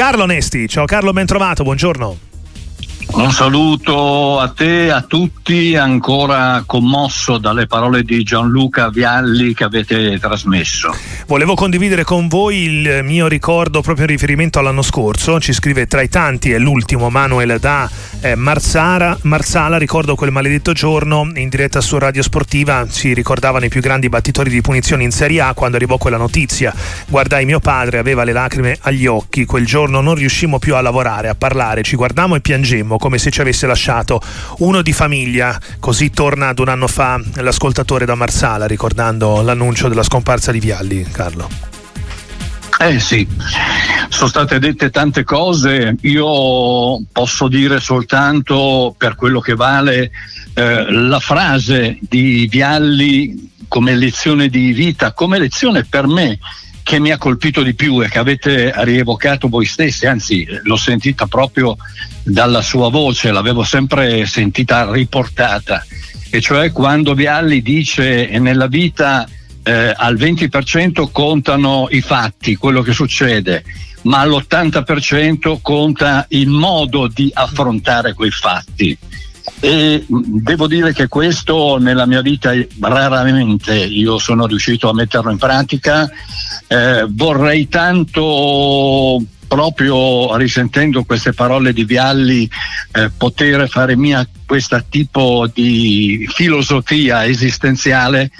Carlo Nesti. Ciao Carlo, ben trovato, buongiorno. Un saluto a te, a tutti, ancora commosso dalle parole di Gianluca Vialli che avete trasmesso. Volevo condividere con voi il mio ricordo proprio in riferimento all'anno scorso, ci scrive tra i tanti, è l'ultimo Manuel da eh, Marzara, Marsala, ricordo quel maledetto giorno in diretta su Radio Sportiva, si ricordavano i più grandi battitori di punizioni in Serie A quando arrivò quella notizia, guardai mio padre, aveva le lacrime agli occhi, quel giorno non riuscimmo più a lavorare, a parlare, ci guardammo e piangemmo come se ci avesse lasciato uno di famiglia. Così torna ad un anno fa l'ascoltatore da Marsala ricordando l'annuncio della scomparsa di Vialli, Carlo. Eh sì, sono state dette tante cose, io posso dire soltanto per quello che vale eh, la frase di Vialli come lezione di vita, come lezione per me che mi ha colpito di più e che avete rievocato voi stessi, anzi l'ho sentita proprio dalla sua voce, l'avevo sempre sentita riportata, e cioè quando Vialli dice nella vita eh, al 20% contano i fatti, quello che succede, ma all'80% conta il modo di affrontare quei fatti. E devo dire che questo nella mia vita raramente io sono riuscito a metterlo in pratica. Eh, vorrei tanto proprio risentendo queste parole di Vialli eh, poter fare mia questo tipo di filosofia esistenziale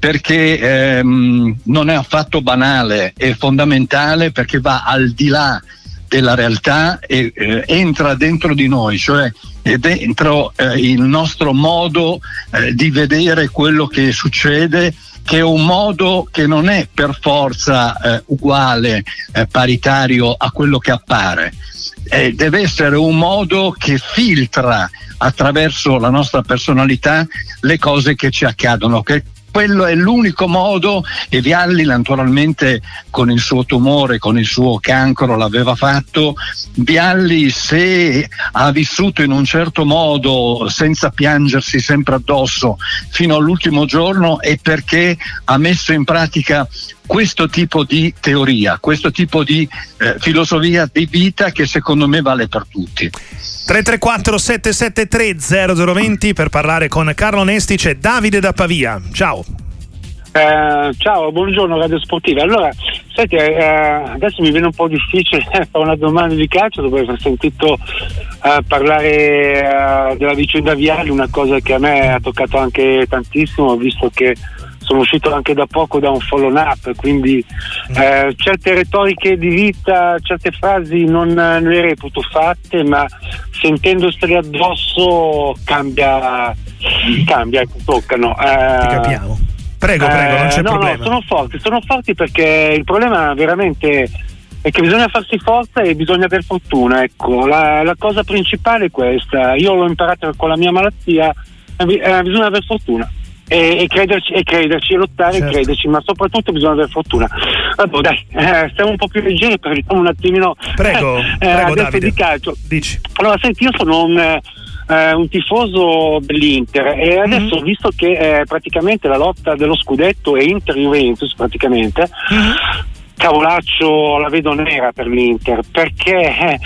perché ehm, non è affatto banale, è fondamentale perché va al di là della realtà e eh, entra dentro di noi, cioè è dentro eh, il nostro modo eh, di vedere quello che succede che è un modo che non è per forza eh, uguale, eh, paritario a quello che appare. Eh, deve essere un modo che filtra attraverso la nostra personalità le cose che ci accadono, che quello è l'unico modo e Vialli naturalmente con il suo tumore, con il suo cancro l'aveva fatto. Vialli se ha vissuto in un certo modo senza piangersi sempre addosso fino all'ultimo giorno è perché ha messo in pratica questo tipo di teoria, questo tipo di eh, filosofia di vita che secondo me vale per tutti. 334 773 0020 per parlare con Carlo Nesti c'è Davide da Pavia. Ciao. Eh, ciao, buongiorno Radio Sportiva. Allora, senti, eh, adesso mi viene un po' difficile fare una domanda di calcio dopo aver sentito eh, parlare eh, della vicenda Viali, una cosa che a me ha toccato anche tantissimo, visto che sono uscito anche da poco da un follow up, quindi mm. eh, certe retoriche di vita, certe frasi non, non le reputo fatte, ma sentendostele addosso cambia, cambia, toccano. Eh, capiamo. Prego, prego, non c'è eh, no, problema. No, sono forti, sono forti perché il problema veramente è che bisogna farsi forza e bisogna avere fortuna. Ecco. La, la, cosa principale è questa. Io l'ho imparato con la mia malattia, eh bisogna avere fortuna e, e, crederci, e crederci, e lottare certo. e crederci, ma soprattutto bisogna avere fortuna. Vabbè, dai, eh, stiamo un po' più leggeri, parliamo un attimino prego, eh, prego adesso di calcio. Dici. Allora, senti, io sono un, eh, un tifoso dell'Inter e adesso, mm-hmm. visto che eh, praticamente la lotta dello scudetto è Inter-Juventus, praticamente. Mm-hmm cavolaccio la vedo nera per l'Inter perché eh,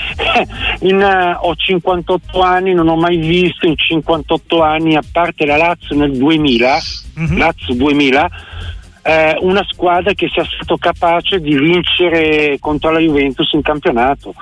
in, uh, ho 58 anni, non ho mai visto in 58 anni, a parte la Lazio nel 2000, mm-hmm. Lazio 2000, eh, una squadra che sia stato capace di vincere contro la Juventus in campionato.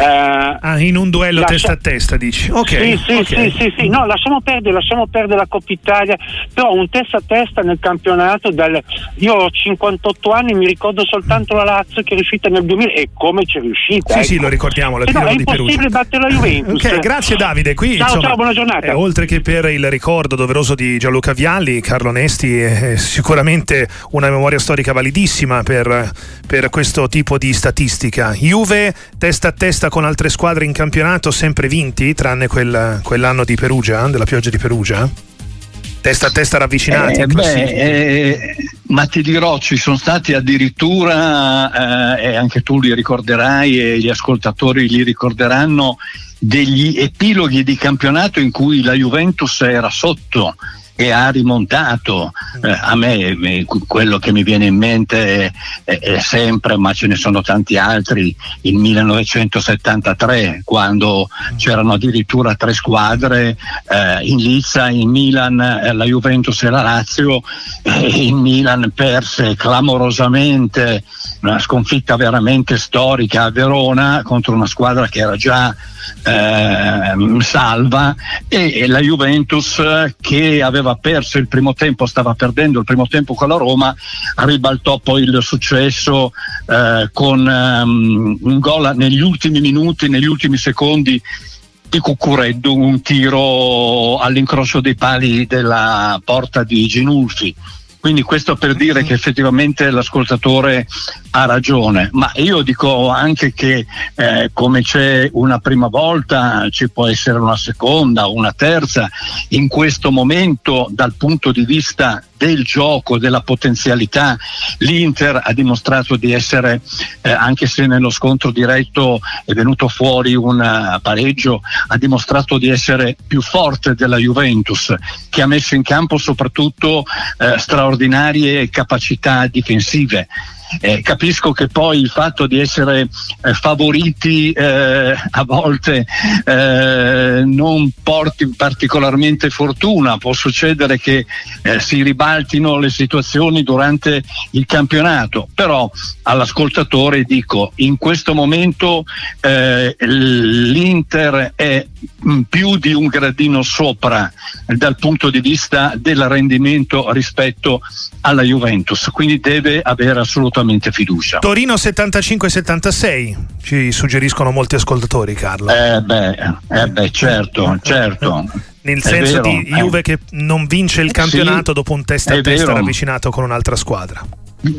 Eh, ah, in un duello lascia... testa a testa, dici? Ok. Sì, sì, okay. sì, sì, sì, no, lasciamo perdere, lasciamo perdere la Coppa Italia, però un testa a testa nel campionato, dal... io ho 58 anni, mi ricordo soltanto la Lazio che è riuscita nel 2000 e come ci è riuscita. Sì, ecco. sì, lo ricordiamo, la no, è impossibile battere la Juventus. ok, grazie Davide. Qui, ciao, insomma, ciao, buona giornata. Eh, oltre che per il ricordo doveroso di Gianluca Vialli, Carlo Nesti è sicuramente una memoria storica validissima per, per, questo tipo di statistica. Juve testa a testa con altre squadre in campionato, sempre vinti, tranne quel, quell'anno di Perugia, della pioggia di Perugia? Testa a testa ravvicinati? Eh, beh, eh, ma ti dirò, ci sono stati addirittura, eh, e anche tu li ricorderai e gli ascoltatori li ricorderanno, degli epiloghi di campionato in cui la Juventus era sotto e ha rimontato. Eh, a me quello che mi viene in mente è, è, sempre, ma ce ne sono tanti altri, il 1973 quando c'erano addirittura tre squadre eh, in Lizza, in Milan, eh, la Juventus e la Lazio, il Milan perse clamorosamente una sconfitta veramente storica a Verona contro una squadra che era già eh, salva e, la Juventus che aveva perso il primo tempo, stava perdendo il primo tempo con la Roma, ribaltò poi il successo eh, con um, un gol negli ultimi minuti, negli ultimi secondi di Cucureddu, un tiro all'incrocio dei pali della porta di Ginulfi quindi questo per dire che effettivamente l'ascoltatore ha ragione, ma io dico anche che eh, come c'è una prima volta ci può essere una seconda, una terza, in questo momento dal punto di vista del gioco, della potenzialità. L'Inter ha dimostrato di essere, eh, anche se nello scontro diretto è venuto fuori un uh, pareggio, ha dimostrato di essere più forte della Juventus, che ha messo in campo soprattutto eh, straordinarie capacità difensive. Eh, capisco che poi il fatto di essere eh, favoriti eh, a volte eh, non porti particolarmente fortuna, può succedere che eh, si ribaltino le situazioni durante il campionato, però all'ascoltatore dico in questo momento eh, l'Inter è mm, più di un gradino sopra dal punto di vista del rendimento rispetto alla Juventus, quindi deve avere assolutamente fiducia. Torino 75-76, ci suggeriscono molti ascoltatori, Carlo. Eh beh, eh beh certo, certo. Nel senso vero, di Juve eh. che non vince il campionato sì, dopo un testa a testa ravvicinato con un'altra squadra.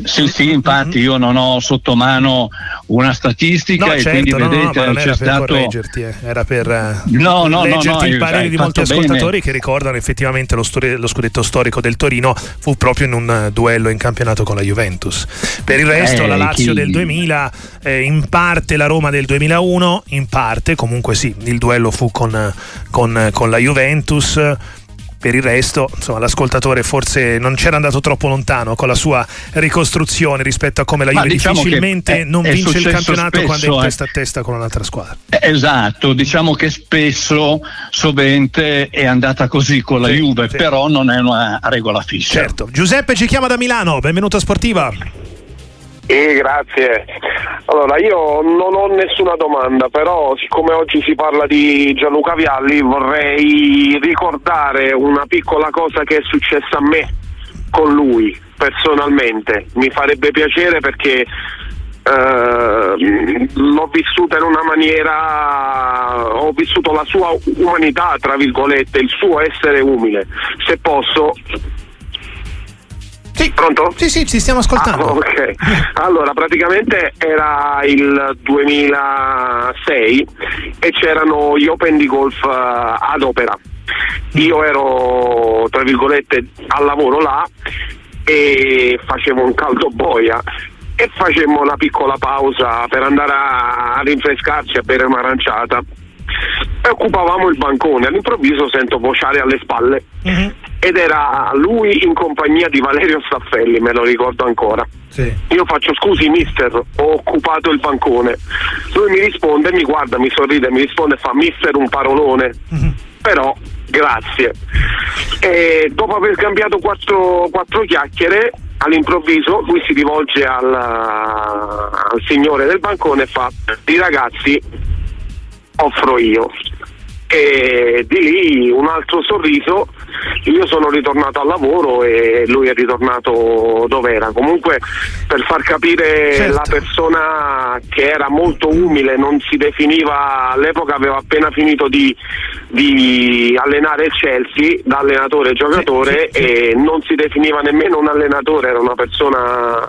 Sì, sì, infatti io non ho sotto mano una statistica no, e certo, quindi no, vedete no, c'è era stato eh. era per eh, no, no, leggerti il parere di molti ascoltatori bene. che ricordano effettivamente lo, stori- lo, scudetto storico del Torino fu proprio in un eh, duello in campionato con la Juventus. Per il resto eh, la Lazio chi... del 2000, eh, in parte la Roma del 2001, in parte comunque sì, il duello fu con, con, con la Juventus per il resto insomma, l'ascoltatore forse non c'era andato troppo lontano con la sua ricostruzione rispetto a come la Juve diciamo difficilmente è, non è vince il campionato spesso, quando è in eh. testa a testa con un'altra squadra. Esatto diciamo che spesso sovente è andata così con la sì, Juve sì. però non è una regola fissa. Certo. Giuseppe ci chiama da Milano. Benvenuto a Sportiva sì, grazie. Allora, io non ho nessuna domanda, però siccome oggi si parla di Gianluca Vialli vorrei ricordare una piccola cosa che è successa a me con lui personalmente. Mi farebbe piacere perché Uh, l'ho vissuta in una maniera ho vissuto la sua umanità tra virgolette il suo essere umile se posso sì. Pronto? Sì, sì, ci stiamo ascoltando. Ah, ok. Allora, praticamente era il 2006 e c'erano gli Open di golf uh, ad opera. Io ero, tra virgolette, al lavoro là e facevo un caldo boia e facemmo una piccola pausa per andare a, a rinfrescarci a bere un'aranciata e occupavamo il bancone. All'improvviso sento vociare alle spalle uh-huh. ed era lui in compagnia di Valerio Staffelli, me lo ricordo ancora. Sì. Io faccio scusi mister, ho occupato il bancone. Lui mi risponde, mi guarda, mi sorride, mi risponde, fa mister un parolone. Uh-huh. Però grazie. E dopo aver cambiato quattro, quattro chiacchiere, all'improvviso lui si rivolge al, al signore del bancone e fa: I ragazzi offro io. E di lì un altro sorriso, io sono ritornato al lavoro e lui è ritornato dove era. Comunque per far capire certo. la persona che era molto umile, non si definiva, all'epoca aveva appena finito di, di allenare il Chelsea da allenatore e giocatore sì, sì, sì. e non si definiva nemmeno un allenatore, era una persona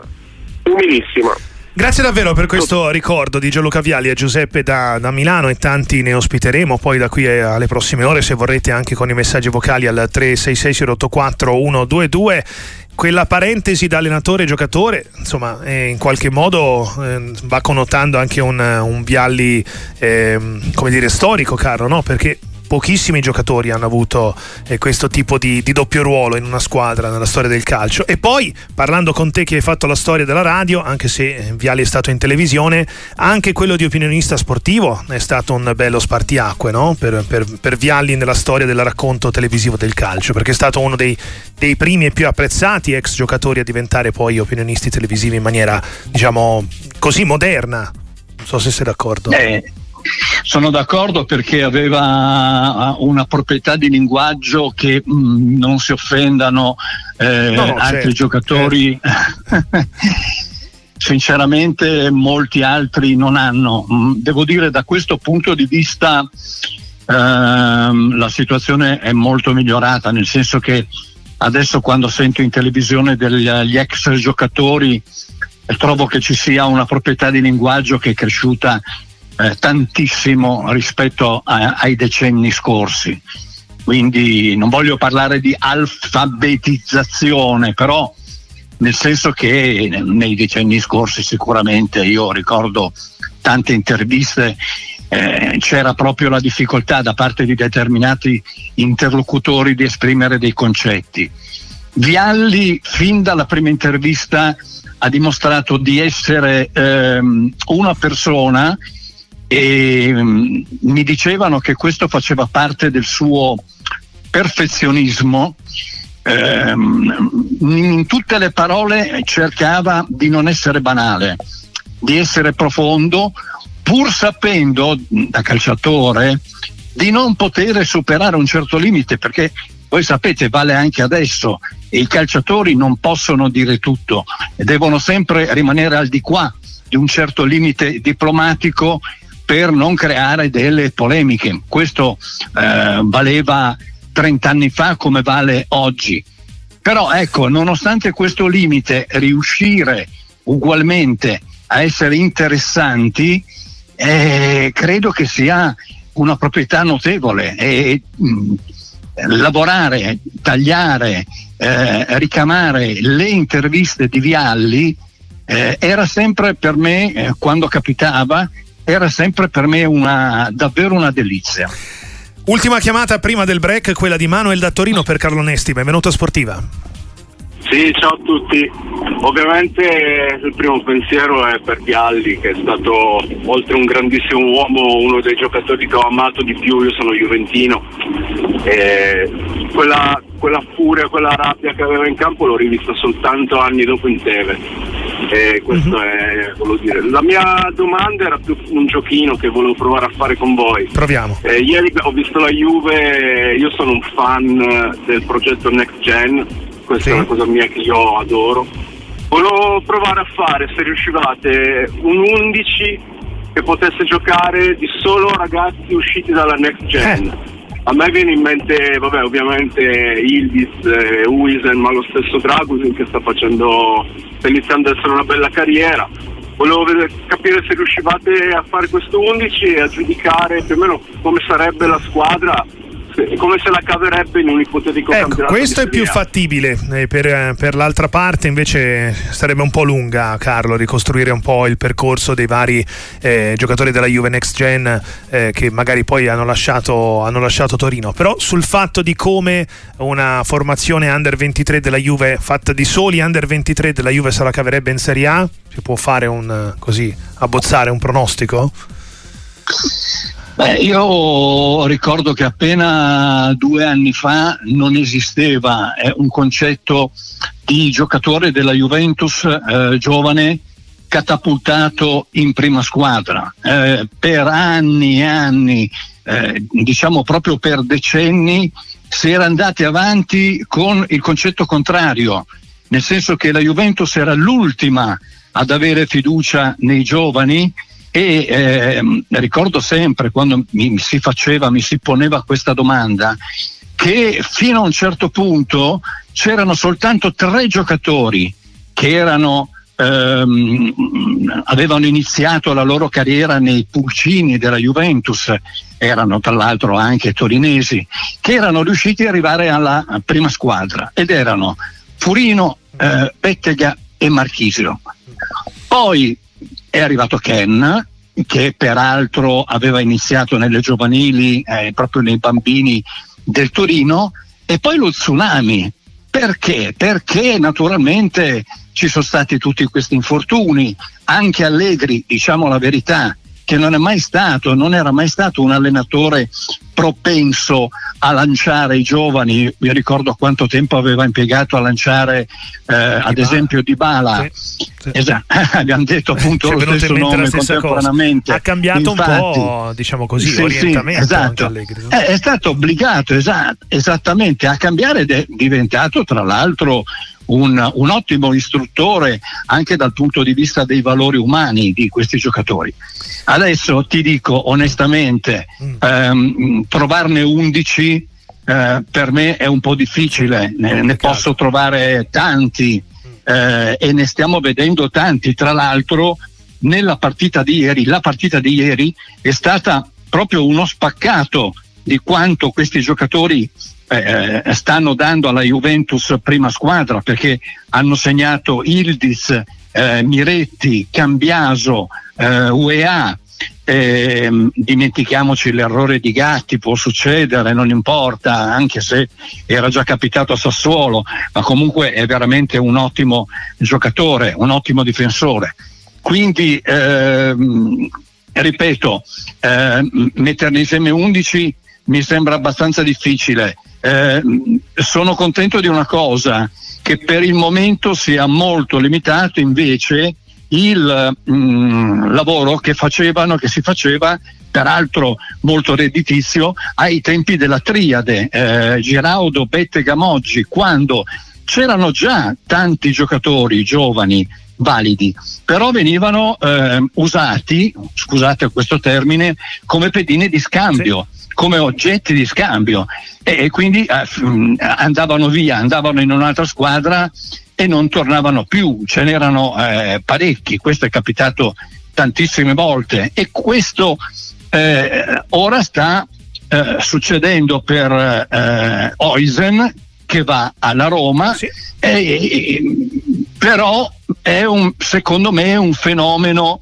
umilissima. Grazie davvero per questo ricordo di Gianluca Viali a Giuseppe da, da, Milano e tanti ne ospiteremo. Poi da qui alle prossime ore se vorrete anche con i messaggi vocali al 366 084 122 quella parentesi da allenatore e giocatore insomma eh, in qualche modo eh, va connotando anche un, un Vialli eh, come dire storico caro no? perché pochissimi giocatori hanno avuto eh, questo tipo di, di, doppio ruolo in una squadra nella storia del calcio. E poi, parlando con te che hai fatto la storia della radio, anche se Viali è stato in televisione, anche quello di opinionista sportivo è stato un bello spartiacque no? per, per, per Vialli nella storia del racconto televisivo del calcio, perché è stato uno dei, dei primi e più apprezzati ex giocatori a diventare poi opinionisti televisivi in maniera, diciamo, così moderna. Non so se sei d'accordo. Eh, sono d'accordo perché aveva una proprietà di linguaggio che mh, mm, non si offendano eh, no, altri certo. giocatori. Eh. Sinceramente molti altri non hanno. Mm, devo dire da questo punto di vista ehm, la situazione è molto migliorata, nel senso che adesso quando sento in televisione degli ex giocatori trovo che ci sia una proprietà di linguaggio che è cresciuta eh, tantissimo rispetto a, ai decenni scorsi. Quindi non voglio parlare di alfabetizzazione, però nel senso che nei decenni scorsi sicuramente io ricordo tante interviste eh, c'era proprio la difficoltà da parte di determinati interlocutori di esprimere dei concetti. Vialli fin dalla prima intervista ha dimostrato di essere ehm, una persona e um, mi dicevano che questo faceva parte del suo perfezionismo. Ehm, in tutte le parole cercava di non essere banale, di essere profondo, pur sapendo da calciatore di non poter superare un certo limite, perché voi sapete, vale anche adesso, i calciatori non possono dire tutto, devono sempre rimanere al di qua di un certo limite diplomatico per non creare delle polemiche. Questo eh, valeva 30 anni fa come vale oggi. Però ecco, nonostante questo limite, riuscire ugualmente a essere interessanti, eh, credo che sia una proprietà notevole e mh, mm, lavorare, tagliare, eh, ricamare le interviste di Vialli eh, era sempre per me, eh, quando capitava, era sempre per me una, davvero una delizia. Ultima chiamata prima del break, quella di Manuel da Torino per Carlo Nesti, benvenuto a Sportiva. Sì, ciao a tutti. Ovviamente il primo pensiero è per Pialli che è stato oltre un grandissimo uomo, uno dei giocatori che ho amato di più, io sono juventino. E quella, quella furia, quella rabbia che aveva in campo l'ho rivista soltanto anni dopo in TV e questo mm-hmm. è, volevo dire. La mia domanda era più un giochino che volevo provare a fare con voi. Proviamo. Eh, ieri ho visto la Juve, io sono un fan del progetto Next Gen, questa sì. è una cosa mia che io adoro. Volevo provare a fare, se riuscivate, un 11 che potesse giocare di solo ragazzi usciti dalla Next Gen. Eh a me viene in mente, vabbè, ovviamente Ilvis, eh, Uisen, ma lo stesso Dragusin che sta facendo, sta iniziando ad essere una bella carriera. Volevo vedere, capire se riuscivate a fare questo 11 e a giudicare più o meno come sarebbe la squadra come se la caverebbe in un ipotetico ecco, campionato. Questo è più fattibile, eh, per, per, l'altra parte invece sarebbe un po' lunga, Carlo, ricostruire un po' il percorso dei vari eh, giocatori della Juve Next Gen eh, che magari poi hanno lasciato, hanno lasciato, Torino. Però sul fatto di come una formazione under 23 della Juve, fatta di soli under 23 della Juve, se la caverebbe in Serie A, si può fare un così, abbozzare un pronostico? Beh, io ricordo che appena due anni fa non esisteva eh, un concetto di giocatore della Juventus eh, giovane catapultato in prima squadra. Eh, per anni e anni, eh, diciamo proprio per decenni, si era andati avanti con il concetto contrario, nel senso che la Juventus era l'ultima ad avere fiducia nei giovani e eh, ricordo sempre quando mi, si faceva, mi si poneva questa domanda, che fino a un certo punto c'erano soltanto tre giocatori che erano, ehm, avevano iniziato la loro carriera nei pulcini della Juventus, erano tra l'altro anche torinesi, che erano riusciti ad arrivare alla prima squadra ed erano Furino, eh, Bettega e Marchisio. Poi è arrivato Ken, che peraltro aveva iniziato nelle giovanili, eh, proprio nei bambini del Torino, e poi lo tsunami. Perché? Perché naturalmente ci sono stati tutti questi infortuni, anche Allegri, diciamo la verità, che non è mai stato, non era mai stato un allenatore propenso a lanciare i giovani. Mi ricordo quanto tempo aveva impiegato a lanciare, eh, ad esempio, Di Bala. Sì, sì. Esatto, abbiamo detto appunto lo stesso nome contemporaneamente. Ha cambiato Infatti, un po', diciamo così, sì, orientamento. esatto. Allegri, no? è, è, stato obbligato esatto, esattamente a cambiare ed è diventato tra l'altro un, un, ottimo istruttore anche dal punto di vista dei valori umani di questi giocatori. Adesso ti dico onestamente, mm. ehm, trovarne 11 eh, per me è un po' difficile, ne, ne posso trovare tanti eh, e ne stiamo vedendo tanti. Tra l'altro nella partita di ieri, la partita di ieri è stata proprio uno spaccato di quanto questi giocatori eh, eh, stanno dando alla Juventus prima squadra perché hanno segnato Ildis, eh, Miretti, Cambiaso, eh, UEA. Eh, dimentichiamoci l'errore di Gatti, può succedere, non importa, anche se era già capitato a Sassuolo, ma comunque è veramente un ottimo giocatore, un ottimo difensore. Quindi, ehm, ripeto, eh, metterne insieme 11 mi sembra abbastanza difficile. Eh, sono contento di una cosa, che per il momento sia molto limitato invece il mh, mm, lavoro che facevano, che si faceva peraltro molto redditizio ai tempi della triade eh, Giraudo, Bette Gamoggi, quando c'erano già tanti giocatori giovani validi, però venivano eh, usati, scusate questo termine, come pedine di scambio. Sì come oggetti di scambio. E, quindi eh, andavano via, andavano in un'altra squadra e non tornavano più, ce n'erano eh, parecchi, questo è capitato tantissime volte. E questo eh, ora sta eh, succedendo per eh, Oisen che va alla Roma, sì. e, però è un, secondo me è un fenomeno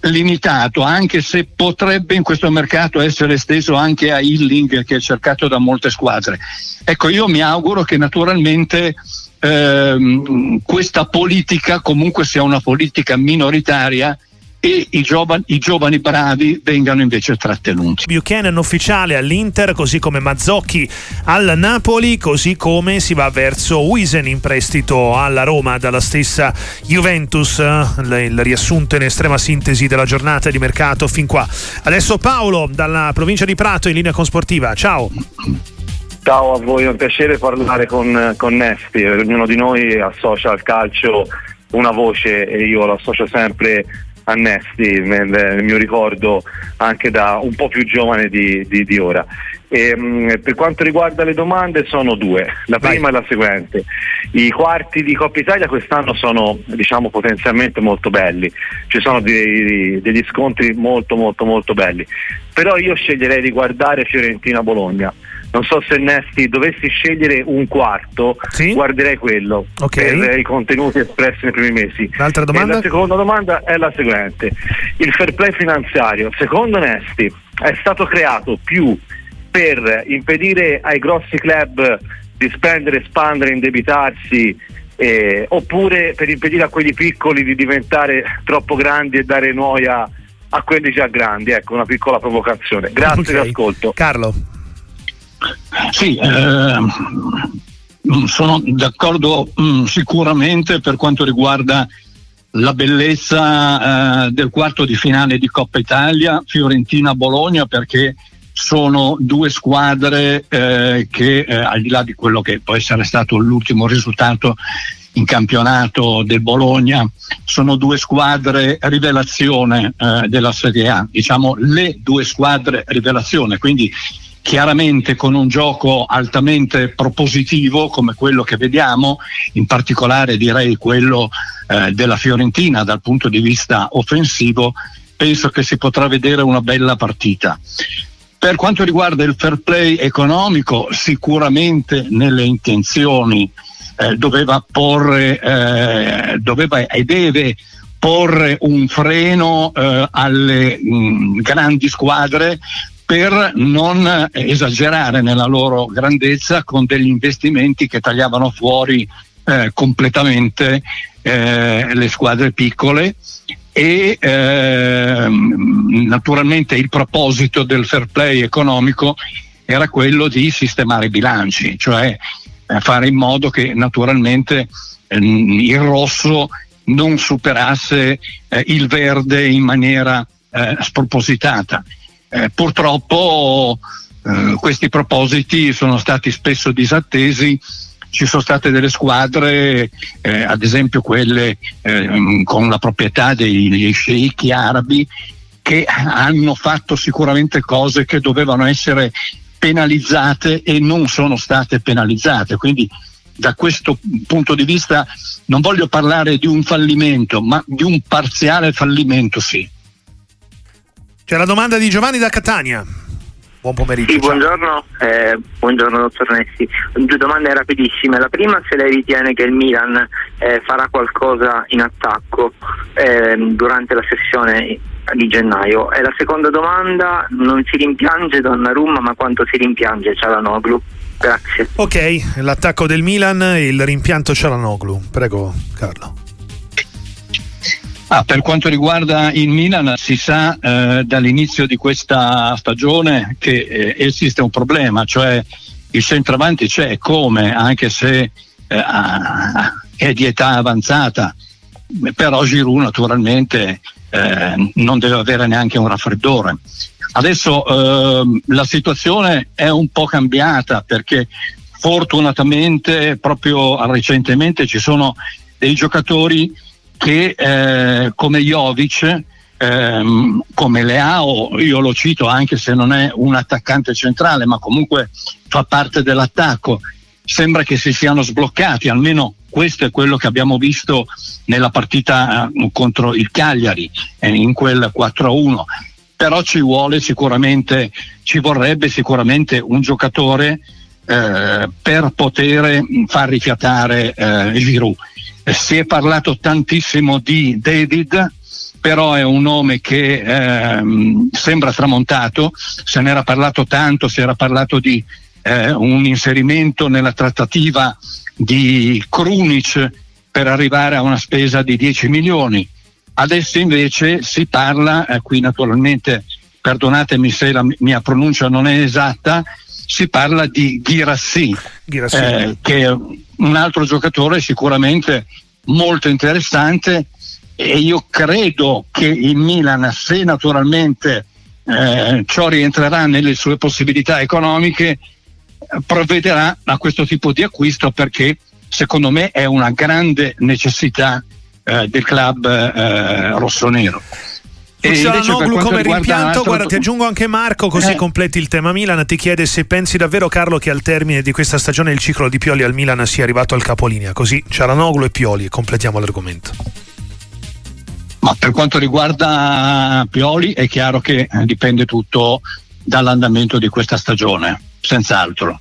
limitato, anche se potrebbe in questo mercato essere esteso anche a Hilling che è cercato da molte squadre. Ecco, io mi auguro che naturalmente ehm, questa politica comunque sia una politica minoritaria e i giovani, i giovani, bravi vengano invece trattenuti. Buchanan ufficiale all'Inter, così come Mazzocchi al Napoli, così come si va verso Wisen in prestito alla Roma dalla stessa Juventus. Il riassunto in estrema sintesi della giornata di mercato fin qua. Adesso Paolo dalla provincia di Prato in linea con Sportiva. Ciao. Ciao a voi, è un piacere parlare con, con Nesti. Ognuno di noi associa al calcio una voce e io lo associo sempre annesti nel, nel, mio ricordo anche da un po' più giovane di, di, di ora. E, ehm, mh, per quanto riguarda le domande sono due, la prima Vai. è la seguente, i quarti di Coppa Italia quest'anno sono diciamo potenzialmente molto belli, ci sono dei, degli scontri molto molto molto belli, però io sceglierei di guardare Fiorentina-Bologna non so se Nesti dovessi scegliere un quarto, sì? guarderei quello okay. per i contenuti espressi nei primi mesi. L'altra domanda? E la seconda domanda è la seguente: il fair play finanziario, secondo Nesti, è stato creato più per impedire ai grossi club di spendere, espandere, indebitarsi eh, oppure per impedire a quelli piccoli di diventare troppo grandi e dare noia a quelli già grandi? Ecco, una piccola provocazione. Grazie okay. l'ascolto. Carlo. Sì, eh, sono d'accordo mh, mm, sicuramente per quanto riguarda la bellezza eh, del quarto di finale di Coppa Italia, Fiorentina-Bologna, perché sono due squadre eh, che eh, al di là di quello che può essere stato l'ultimo risultato in campionato del Bologna, sono due squadre rivelazione eh, della Serie A, diciamo le due squadre rivelazione, quindi chiaramente con un gioco altamente propositivo come quello che vediamo, in particolare direi quello eh, della Fiorentina dal punto di vista offensivo, penso che si potrà vedere una bella partita. Per quanto riguarda il fair play economico, sicuramente nelle intenzioni eh, doveva porre, eh, doveva e deve porre un freno eh, alle mh, mm, grandi squadre per non esagerare nella loro grandezza con degli investimenti che tagliavano fuori eh, completamente eh, le squadre piccole e eh, naturalmente il proposito del fair play economico era quello di sistemare i bilanci, cioè eh, fare in modo che naturalmente ehm, il rosso non superasse eh, il verde in maniera eh, spropositata. Eh, purtroppo eh, questi propositi sono stati spesso disattesi, ci sono state delle squadre, eh, ad esempio quelle eh, con la proprietà degli sceicchi arabi, che hanno fatto sicuramente cose che dovevano essere penalizzate e non sono state penalizzate. Quindi da questo punto di vista non voglio parlare di un fallimento, ma di un parziale fallimento sì. C'è la domanda di Giovanni da Catania. Buon pomeriggio. Sì, buongiorno, eh, buongiorno dottor Nessi. Due domande rapidissime. La prima se lei ritiene che il Milan eh, farà qualcosa in attacco eh, durante la sessione di gennaio. E la seconda domanda, non si rimpiange Donnarumma ma quanto si rimpiange Cialanoglu? Grazie. Ok, l'attacco del Milan e il rimpianto Cialanoglu. Prego Carlo. Ah, per quanto riguarda il Milan si sa eh, dall'inizio di questa stagione che eh, esiste un problema, cioè il centravanti c'è come, anche se eh, è di età avanzata, però Giroud naturalmente eh, non deve avere neanche un raffreddore. Adesso ehm, la situazione è un po' cambiata perché fortunatamente proprio recentemente ci sono dei giocatori che eh, come Jovic, ehm, come Leao, io lo cito anche se non è un attaccante centrale, ma comunque fa parte dell'attacco, sembra che si siano sbloccati, almeno questo è quello che abbiamo visto nella partita eh, contro il Cagliari, eh, in quel 4-1. Però ci vuole sicuramente, ci vorrebbe sicuramente un giocatore eh, per poter far rifiatare eh, Giroud si è parlato tantissimo di David, però è un nome che ehm, sembra tramontato, se ne era parlato tanto, si era parlato di eh, un inserimento nella trattativa di Krunic per arrivare a una spesa di 10 milioni. Adesso invece si parla, eh, qui naturalmente perdonatemi se la mia pronuncia non è esatta, si parla di Girassi, Girassi. Eh, che è un altro giocatore sicuramente molto interessante e io credo che il Milan, se naturalmente eh, ciò rientrerà nelle sue possibilità economiche, provvederà a questo tipo di acquisto perché secondo me è una grande necessità eh, del club eh, rossonero. Cialanoglu come rimpianto, guarda, ti aggiungo anche Marco così eh. completi il tema Milan. Ti chiede se pensi davvero, Carlo, che al termine di questa stagione il ciclo di Pioli al Milan sia arrivato al capolinea. Così Cialanoglu e Pioli e completiamo l'argomento. Ma per quanto riguarda Pioli è chiaro che eh, dipende tutto dall'andamento di questa stagione, senz'altro.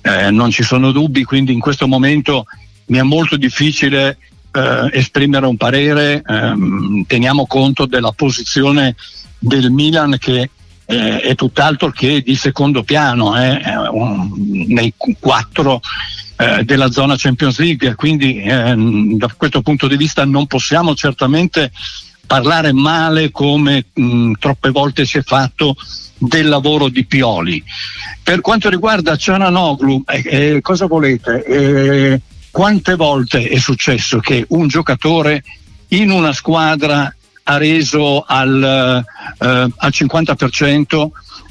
Eh, non ci sono dubbi, quindi in questo momento mi è molto difficile eh, esprimere un parere, ehm, teniamo conto della posizione del Milan che eh, è tutt'altro che di secondo piano, eh, un, nei quattro eh, della zona Champions League, quindi ehm, da questo punto di vista non possiamo certamente parlare male come mh, troppe volte si è fatto del lavoro di Pioli. Per quanto riguarda Ciananoglu, eh, eh, cosa volete? Eh, quante volte è successo che un giocatore in una squadra ha reso al, eh, al 50%,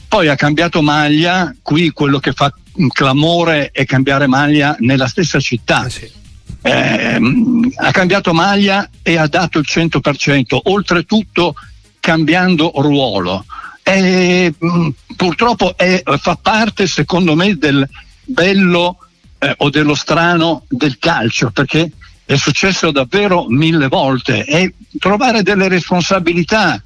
poi ha cambiato maglia, qui quello che fa clamore è cambiare maglia nella stessa città. Eh sì. eh, ha cambiato maglia e ha dato il 100%, oltretutto cambiando ruolo. E, mh, purtroppo è, fa parte, secondo me, del bello eh, o dello strano del calcio, perché è successo davvero mille volte e trovare delle responsabilità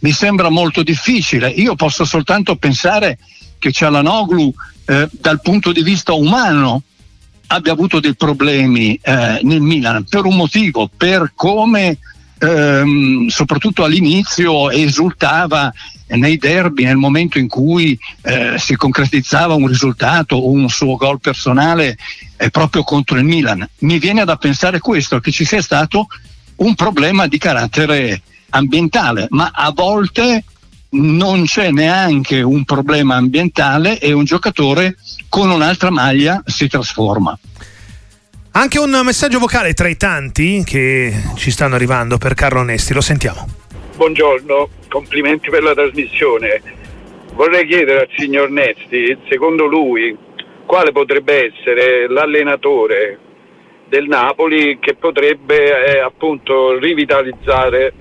mi sembra molto difficile. Io posso soltanto pensare che Cialanoglu eh, dal punto di vista umano abbia avuto dei problemi eh, nel Milan per un motivo, per come ehm, soprattutto all'inizio esultava nei derby, nel momento in cui eh, si concretizzava un risultato o un suo gol personale eh, proprio contro il Milan. Mi viene da pensare questo, che ci sia stato un problema di carattere ambientale, ma a volte non c'è neanche un problema ambientale e un giocatore con un'altra maglia si trasforma. Anche un messaggio vocale tra i tanti che ci stanno arrivando per Carlo Onesti, lo sentiamo. Buongiorno, complimenti per la trasmissione. Vorrei chiedere al signor Nesti, secondo lui, quale potrebbe essere l'allenatore del Napoli che potrebbe eh, appunto rivitalizzare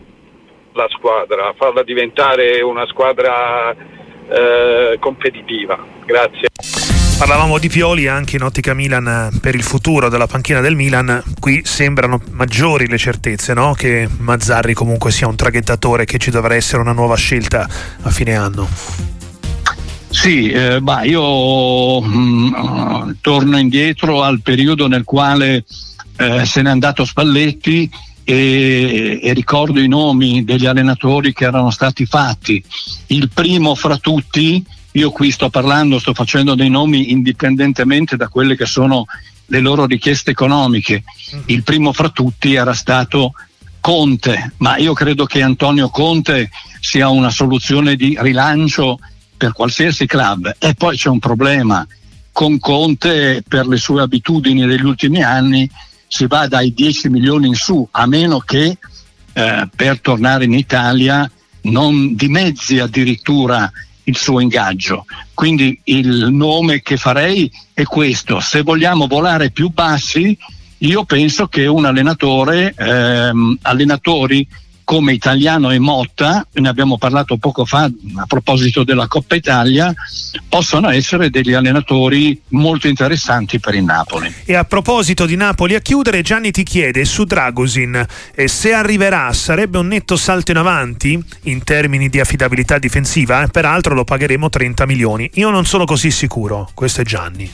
la squadra, farla diventare una squadra eh, competitiva. Grazie. Parlavamo di Pioli anche in ottica Milan per il futuro della panchina del Milan. Qui sembrano maggiori le certezze, no? Che Mazzarri comunque sia un traghettatore che ci dovrà essere una nuova scelta a fine anno. Sì, eh, bah, io mh, mm, torno indietro al periodo nel quale eh, se n'è andato Spalletti e, e, ricordo i nomi degli allenatori che erano stati fatti. Il primo fra tutti, io qui sto parlando, sto facendo dei nomi indipendentemente da quelle che sono le loro richieste economiche. Il primo fra tutti era stato Conte, ma io credo che Antonio Conte sia una soluzione di rilancio per qualsiasi club. E poi c'è un problema con Conte per le sue abitudini degli ultimi anni si va dai 10 milioni in su, a meno che eh, per tornare in Italia non dimezzi addirittura il suo ingaggio. Quindi il nome che farei è questo. Se vogliamo volare più bassi, io penso che un allenatore, ehm, allenatori come Italiano e Motta, ne abbiamo parlato poco fa a proposito della Coppa Italia, possono essere degli allenatori molto interessanti per il Napoli. E a proposito di Napoli, a chiudere Gianni ti chiede su Dragosin, eh, se arriverà sarebbe un netto salto in avanti in termini di affidabilità difensiva, eh, peraltro lo pagheremo 30 milioni. Io non sono così sicuro, questo è Gianni.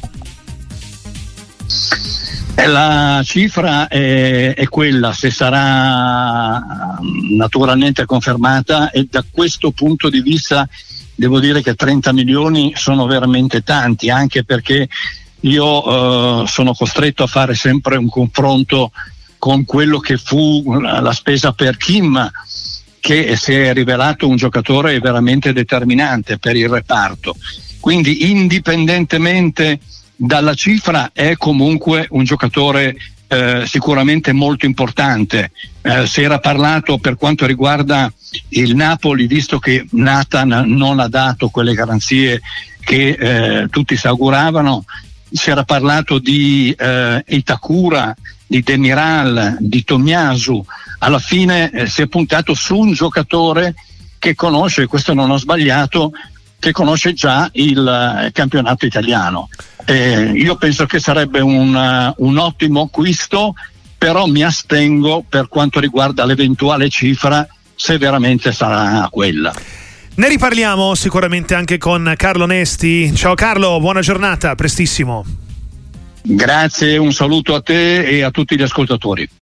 La cifra è, è, quella, se sarà naturalmente confermata e da questo punto di vista devo dire che 30 milioni sono veramente tanti, anche perché io eh, sono costretto a fare sempre un confronto con quello che fu la spesa per Kim, che si è rivelato un giocatore veramente determinante per il reparto. Quindi indipendentemente dalla cifra è comunque un giocatore eh, sicuramente molto importante. Eh, si era parlato per quanto riguarda il Napoli, visto che Nathan non ha dato quelle garanzie che eh, tutti si auguravano, si era parlato di eh, Itakura, di Demiral, di Tomiasu. Alla fine eh, si è puntato su un giocatore che conosce, questo non ho sbagliato, che conosce già il eh, campionato italiano. Eh, io penso che sarebbe un, uh, un ottimo acquisto, però mi astengo per quanto riguarda l'eventuale cifra se veramente sarà quella. Ne riparliamo sicuramente anche con Carlo Nesti. Ciao Carlo, buona giornata, prestissimo. Grazie, un saluto a te e a tutti gli ascoltatori.